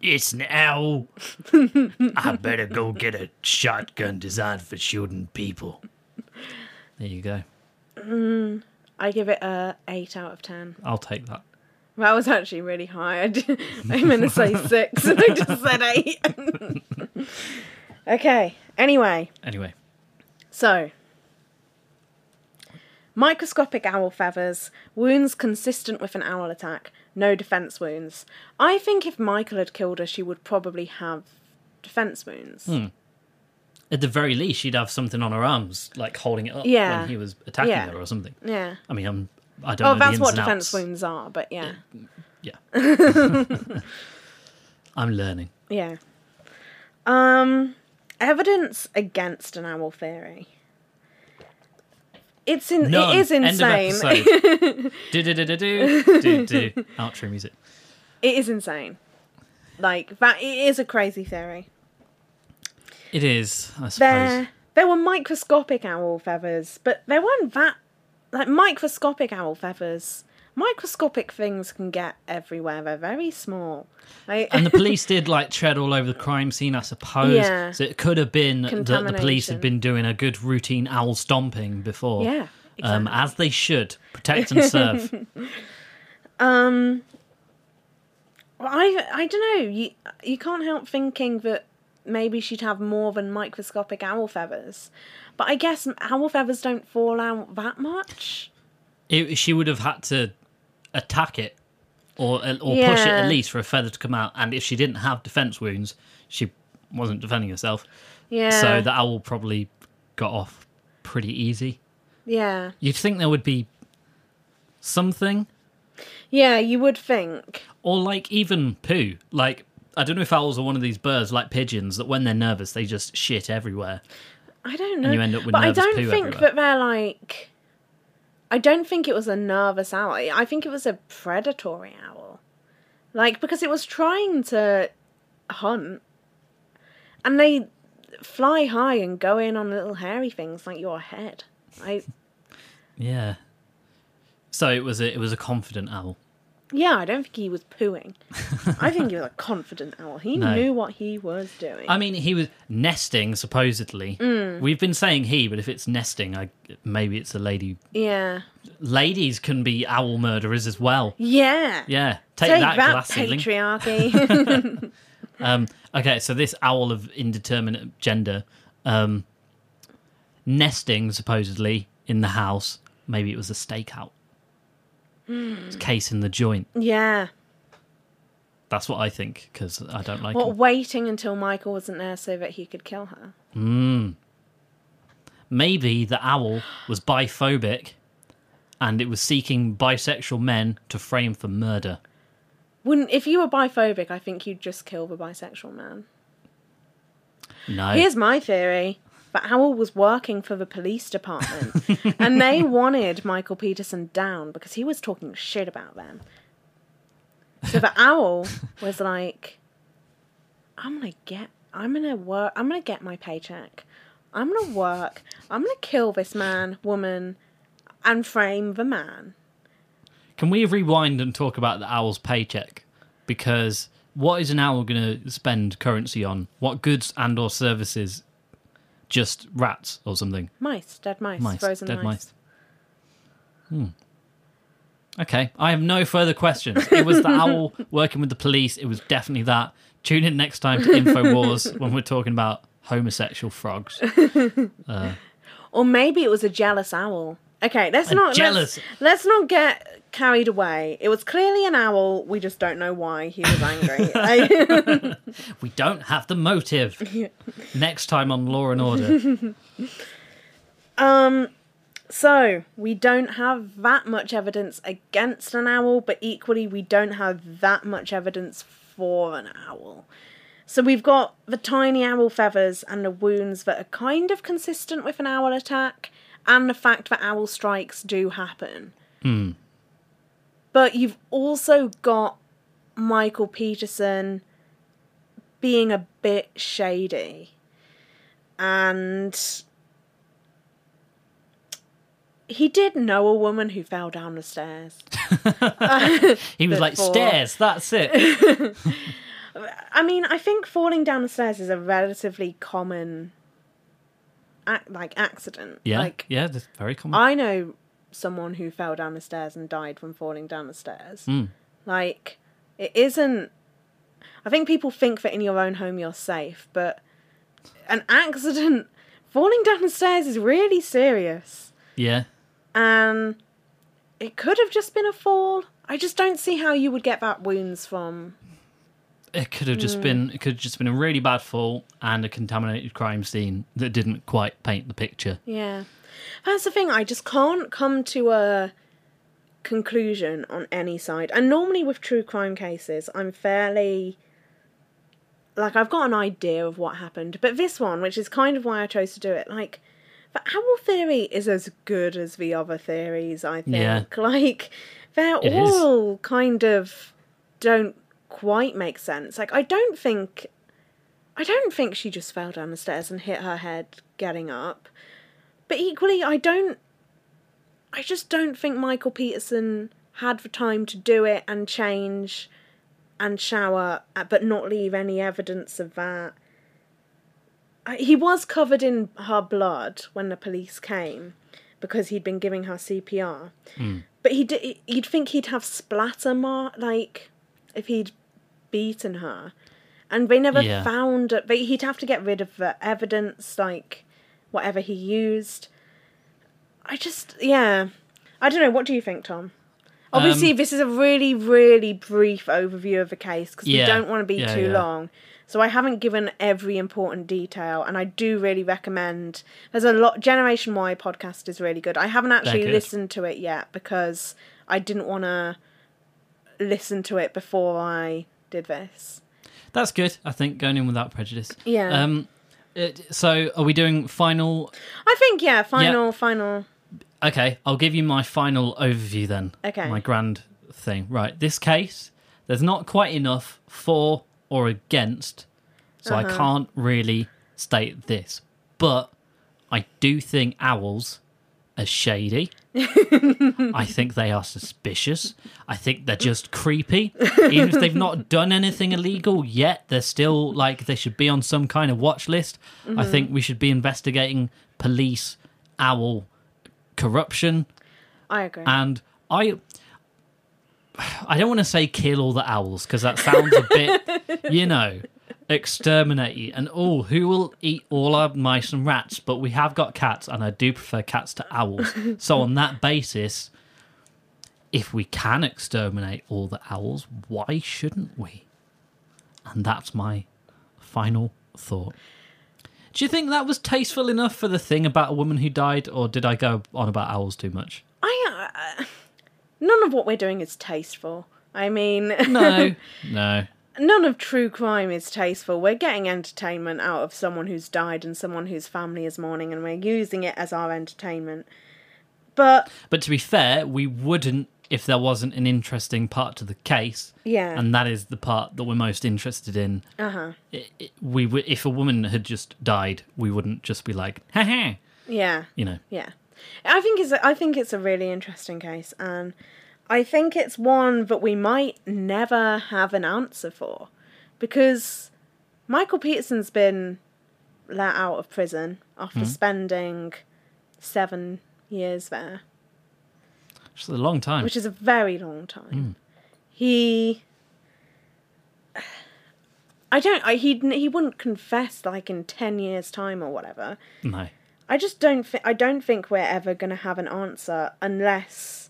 Speaker 2: it's an owl. I better go get a shotgun designed for shooting people. There you go.
Speaker 1: I give it a 8 out of 10.
Speaker 2: I'll take that.
Speaker 1: That was actually really high. I, did, I meant to say 6 and I just said 8. okay, anyway.
Speaker 2: Anyway,
Speaker 1: So, microscopic owl feathers, wounds consistent with an owl attack, no defense wounds. I think if Michael had killed her, she would probably have defense wounds. Hmm.
Speaker 2: at the very least, she'd have something on her arms, like holding it up
Speaker 1: Yeah.
Speaker 2: when he was attacking
Speaker 1: Yeah.
Speaker 2: her or something.
Speaker 1: Yeah.
Speaker 2: I mean, I'm, I don't
Speaker 1: Oh, that's what defense wounds are, but yeah.
Speaker 2: Yeah. I'm learning.
Speaker 1: Yeah. Um, evidence against an owl theory. It's in.
Speaker 2: None.
Speaker 1: It is
Speaker 2: End of
Speaker 1: insane.
Speaker 2: do do do do do do do. Outro music.
Speaker 1: it is insane. Like that. It is a crazy theory.
Speaker 2: It is, I suppose.
Speaker 1: There, there were microscopic owl feathers, but there weren't that like microscopic owl feathers. Microscopic things can get everywhere. They're very small. Like,
Speaker 2: And the police did like tread all over the crime scene, I suppose.
Speaker 1: Yeah.
Speaker 2: So it could have been that the police had been doing a good routine owl stomping before.
Speaker 1: yeah,
Speaker 2: Um, as they should. Protect and serve.
Speaker 1: Um, I I don't know. You you can't help thinking that maybe she'd have more than microscopic owl feathers, but I guess owl feathers don't fall out that much.
Speaker 2: it, she would have had to attack it or uh, or push it at least for a feather to come out. And if she didn't have defense wounds, she wasn't defending herself.
Speaker 1: Yeah.
Speaker 2: So the owl probably got off pretty easy.
Speaker 1: yeah.
Speaker 2: You'd think there would be something,
Speaker 1: Yeah, you would think.
Speaker 2: or like even poo. Like I don't know if owls are one of these birds like pigeons that when they're nervous they just shit everywhere.
Speaker 1: I don't know.
Speaker 2: you end up with
Speaker 1: but I
Speaker 2: nervous
Speaker 1: don't
Speaker 2: poo
Speaker 1: think
Speaker 2: everywhere.
Speaker 1: that they're like. I don't think it was a nervous owl. I think it was a predatory owl. Like, because it was trying to hunt. And they fly high and go in on little hairy things like your head. I,
Speaker 2: Yeah. So it was a it was a confident owl.
Speaker 1: Yeah, I don't think he was pooing. I think he was a confident owl. He
Speaker 2: No.
Speaker 1: knew what he was doing.
Speaker 2: I mean, he was nesting supposedly.
Speaker 1: Mm.
Speaker 2: We've been saying he, but if it's nesting, I maybe it's a lady.
Speaker 1: yeah.
Speaker 2: Ladies can be owl murderers as well.
Speaker 1: Yeah.
Speaker 2: Yeah, take,
Speaker 1: Take
Speaker 2: that,
Speaker 1: that,
Speaker 2: glass ceiling.
Speaker 1: patriarchy.
Speaker 2: Um, okay, so this owl of indeterminate gender um, nesting supposedly in the house. Maybe it was a stakeout. It's hmm. case in the joint.
Speaker 1: Yeah.
Speaker 2: That's what I think because I don't like
Speaker 1: What,
Speaker 2: him.
Speaker 1: waiting until Michael wasn't there so that he could kill her? Hmm.
Speaker 2: Maybe the owl was biphobic and it was seeking bisexual men to frame for murder.
Speaker 1: Wouldn't if you were biphobic, I think you'd just kill the bisexual man.
Speaker 2: No.
Speaker 1: Here's my theory. The owl was working for the police department and they wanted Michael Peterson down because he was talking shit about them. So the owl was like, I'm gonna get I'm gonna work I'm gonna get my paycheck. I'm gonna work. I'm gonna kill this man, woman, and frame the man.
Speaker 2: Can we rewind and talk about the owl's paycheck? Because what is an owl going to spend currency on? What goods and or services? Just rats or something?
Speaker 1: Mice, dead mice,
Speaker 2: Mice,
Speaker 1: frozen
Speaker 2: dead
Speaker 1: mice.
Speaker 2: mice. Hmm. Okay, I have no further questions. It was the owl working with the police. It was definitely that. Tune in next time to Infowars when we're talking about homosexual frogs.
Speaker 1: Or maybe it was a jealous owl. Okay, let's not
Speaker 2: jealous-
Speaker 1: Let's, let's not get carried away. It was clearly an owl. We just don't know why he was angry.
Speaker 2: We don't have the motive. Next time on Law and Order. Um.
Speaker 1: So we don't have that much evidence against an owl, but equally we don't have that much evidence for an owl. So we've got the tiny owl feathers and the wounds that are kind of consistent with an owl attack, and the fact that owl strikes do happen. But you've also got Michael Peterson being a bit shady. And he did know a woman who fell down the stairs.
Speaker 2: He was like, stairs, that's it.
Speaker 1: I mean, I think falling down the stairs is a relatively common ac- like accident.
Speaker 2: Yeah,
Speaker 1: Like
Speaker 2: yeah, that's very common.
Speaker 1: I know someone who fell down the stairs and died from falling down the stairs.
Speaker 2: Mm.
Speaker 1: Like it isn't I think people think that in your own home you're safe, but an accident falling down the stairs is really serious.
Speaker 2: yeah.
Speaker 1: And it could have just been a fall. I just don't see how you would get that wounds from
Speaker 2: It could have just been it could have just been a really bad fall and a contaminated crime scene that didn't quite paint the picture.
Speaker 1: Yeah. That's the thing, I just can't come to a conclusion on any side. And normally with true crime cases, I'm fairly. Like, I've got an idea of what happened. But this one, which is kind of why I chose to do it, like, the owl theory is as good as the other theories, I think.
Speaker 2: Yeah.
Speaker 1: Like, they're
Speaker 2: It is.
Speaker 1: all kind of don't quite make sense. Like, I don't think. I don't think she just fell down the stairs and hit her head getting up. But equally, I don't. I just don't think Michael Peterson had the time to do it and change and shower, uh, but not leave any evidence of that. He was covered in her blood when the police came because he'd been giving her CPR. But he did, you'd think he'd have splatter mark, like if he'd beaten her. And they never
Speaker 2: Yeah.
Speaker 1: found it. But he'd have to get rid of the evidence, like whatever he used. I just, yeah. I don't know. What do you think, Tom? Obviously,
Speaker 2: Um,
Speaker 1: this is a really, really brief overview of the case because
Speaker 2: Yeah.
Speaker 1: we don't want to be
Speaker 2: Yeah,
Speaker 1: too
Speaker 2: yeah.
Speaker 1: long. So I haven't given every important detail, and I do really recommend. There's a lot. Generation Why podcast is really good. I haven't actually listened to it yet because I didn't want to listen to it before I did this.
Speaker 2: That's good, I think, going in without prejudice.
Speaker 1: Yeah.
Speaker 2: Um it, so are we doing final
Speaker 1: I think yeah. Final, final.
Speaker 2: Okay, I'll give you my final overview then.
Speaker 1: Okay.
Speaker 2: My grand thing. Right, this case, there's not quite enough for or against, so I
Speaker 1: Uh-huh.
Speaker 2: can't really state this. But I do think owls are shady. I think they are suspicious. I think they're just creepy. Even if they've not done anything illegal yet, they're still like they should be on some kind of watch list. I mm-hmm. think we should be investigating police owl corruption
Speaker 1: I agree.
Speaker 2: and I I don't want to say kill all the owls because that sounds a bit, you know, exterminate you. And oh, who will eat all our mice and rats? But we have got cats, and I do prefer cats to owls. so on that basis, if we can exterminate all the owls, why shouldn't we? And that's my final thought. Do you think that was tasteful enough for the thing about a woman who died, or did I go on about owls too much?
Speaker 1: I uh, none of what we're doing is tasteful. I mean,
Speaker 2: No, no.
Speaker 1: None of true crime is tasteful. We're getting entertainment out of someone who's died and someone whose family is mourning, and we're using it as our entertainment. But
Speaker 2: But to be fair, we wouldn't if there wasn't an interesting part to the case,
Speaker 1: yeah,
Speaker 2: and that is the part that we're most interested in.
Speaker 1: uh huh,
Speaker 2: We would, if a woman had just died, we wouldn't just be like, "Ha ha,"
Speaker 1: yeah.
Speaker 2: you know.
Speaker 1: Yeah, I think it's a, I think it's a really interesting case, and I think it's one that we might never have an answer for, because Michael Peterson's been let out of prison after hmm. spending seven years there,
Speaker 2: It's a long time.
Speaker 1: which is a very long time. Hmm. He. I don't. I, he he wouldn't confess like in ten years' time or whatever.
Speaker 2: no.
Speaker 1: I just don't think I don't think we're ever going to have an answer unless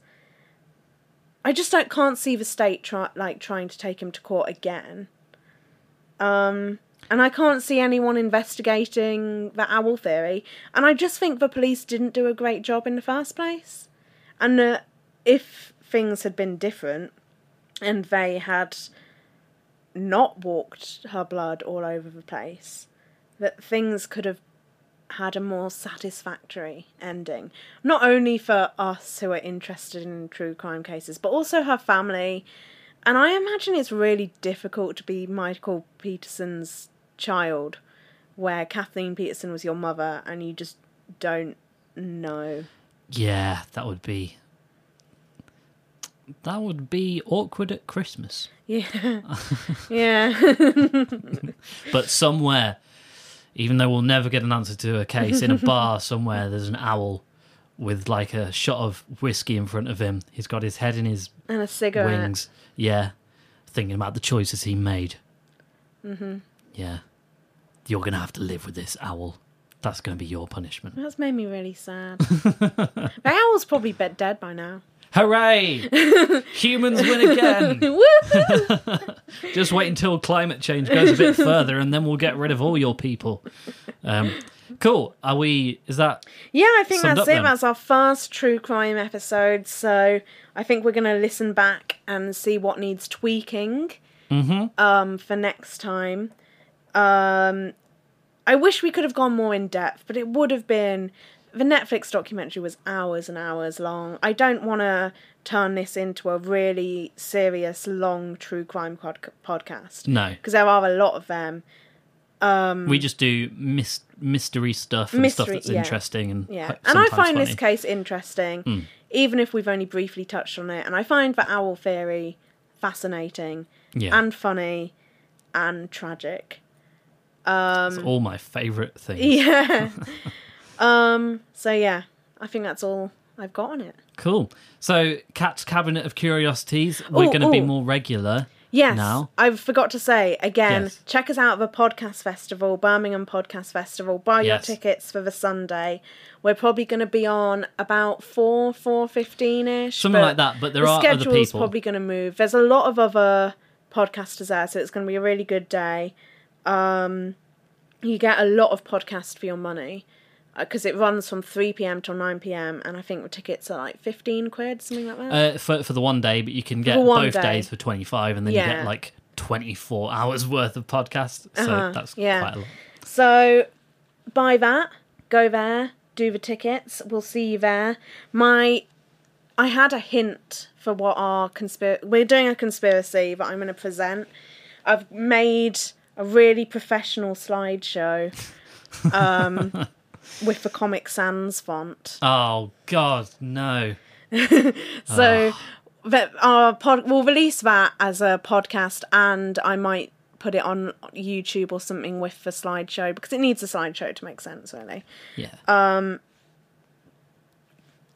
Speaker 1: I just don't can't see the state try, like trying to take him to court again. Um and I can't see anyone investigating the owl theory and I just think the police didn't do a great job in the first place. And uh, if things had been different and they had not walked her blood all over the place that things could have had a more satisfactory ending. Not only for us who are interested in true crime cases, but also her family. And I imagine it's really difficult to be Michael Peterson's child, where Kathleen Peterson was your mother and you just don't know.
Speaker 2: Yeah, that would be. That would be awkward at Christmas.
Speaker 1: Yeah. yeah.
Speaker 2: But somewhere, even though we'll never get an answer to a case, in a bar somewhere, there's an owl with like a shot of whiskey in front of him. He's got his head in his
Speaker 1: and a cigarette.
Speaker 2: wings. Yeah. Thinking about the choices he made. Mm-hmm. Yeah. You're going to have to live with this, owl. That's going to be your punishment.
Speaker 1: That's made me really sad. the owl's probably dead by now.
Speaker 2: Hooray! Humans win again! Just wait until climate change goes a bit further and then we'll get rid of all your people. Um, cool. Are we. Is that.
Speaker 1: Yeah, I think that's it.
Speaker 2: then.
Speaker 1: That's our first true crime episode. So I think we're going to listen back and see what needs tweaking
Speaker 2: Mm-hmm.
Speaker 1: um, for next time. Um, I wish we could have gone more in depth, but it would have been. The Netflix documentary was hours and hours long. I don't want to turn this into a really serious, long true crime pod- podcast
Speaker 2: No.
Speaker 1: because there are a lot of them.
Speaker 2: Um, we just do mis- mystery stuff and stuff that's
Speaker 1: yeah.
Speaker 2: interesting and
Speaker 1: Yeah, and I find this case interesting, hmm. even if we've only briefly touched on it. And I find the owl theory fascinating
Speaker 2: Yeah.
Speaker 1: and funny and tragic.
Speaker 2: It's um, all my favourite things.
Speaker 1: Yeah. um. So yeah, I think that's all I've got on it.
Speaker 2: Cool. So, Cat's Cabinet of Curiosities, we're
Speaker 1: Ooh,
Speaker 2: going to be
Speaker 1: ooh.
Speaker 2: more regular.
Speaker 1: Yes,
Speaker 2: Now?
Speaker 1: I forgot to say again.
Speaker 2: Yes.
Speaker 1: Check us out at the podcast festival, Birmingham Podcast Festival. Buy your tickets for the Sunday. We're probably going to be on about four, four fifteen ish,
Speaker 2: Something like that, but there
Speaker 1: the
Speaker 2: are other
Speaker 1: schedule's
Speaker 2: people.
Speaker 1: probably going to move. There's a lot of other podcasters there, so it's going to be a really good day. Um, you get a lot of podcast for your money because it runs from 3 p.m. till 9 p.m. and I think the tickets are like 15 quid, something like that.
Speaker 2: Uh, for, for the one day, but you can get both
Speaker 1: day.
Speaker 2: days for 25 and then you get like 24 hours worth of podcast. So
Speaker 1: Uh-huh,
Speaker 2: that's
Speaker 1: yeah.
Speaker 2: quite a lot.
Speaker 1: So buy that, go there, do the tickets. We'll see you there. My I had a hint for what our conspiracy we're doing a conspiracy that I'm going to present. I've made a really professional slideshow um, with the Comic Sans font.
Speaker 2: Oh, God, no.
Speaker 1: So that our pod, we'll release that as a podcast, and I might put it on YouTube or something with the slideshow because it needs a slideshow to make sense, really.
Speaker 2: Yeah.
Speaker 1: Uh,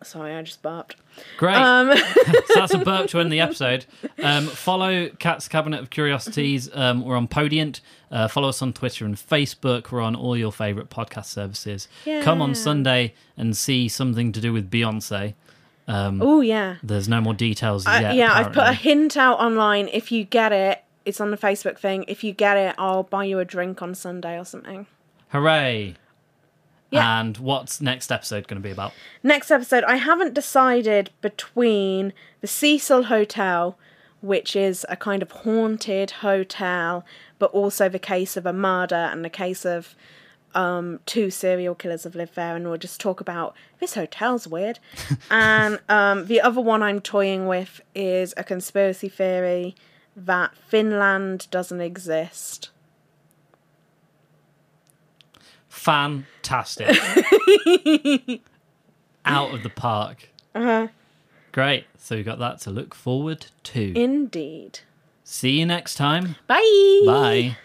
Speaker 1: Sorry, I just burped.
Speaker 2: Great.
Speaker 1: Um,
Speaker 2: so that's a burp to end the episode. Um, follow Cat's Cabinet of Curiosities. Um, we're on Podiant. Uh, follow us on Twitter and Facebook. We're on all your favourite podcast services. Come on Sunday and see something to do with Beyonce. Um,
Speaker 1: oh yeah.
Speaker 2: there's no more details yet.
Speaker 1: yeah, I've put a hint out online. If you get it, it's on the Facebook thing. If you get it, I'll buy you a drink on Sunday or something.
Speaker 2: Hooray!
Speaker 1: Yeah.
Speaker 2: And what's next episode going to be about?
Speaker 1: Next episode, I haven't decided between the Cecil Hotel, which is a kind of haunted hotel, but also the case of a murder and the case of um, two serial killers have lived there, and we'll just talk about this hotel's weird. and um, the other one I'm toying with is a conspiracy theory that Finland doesn't exist.
Speaker 2: Fantastic. Out of the park.
Speaker 1: Uh-huh.
Speaker 2: Great. So we've got that to look forward to.
Speaker 1: Indeed.
Speaker 2: See you next time.
Speaker 1: Bye.
Speaker 2: Bye.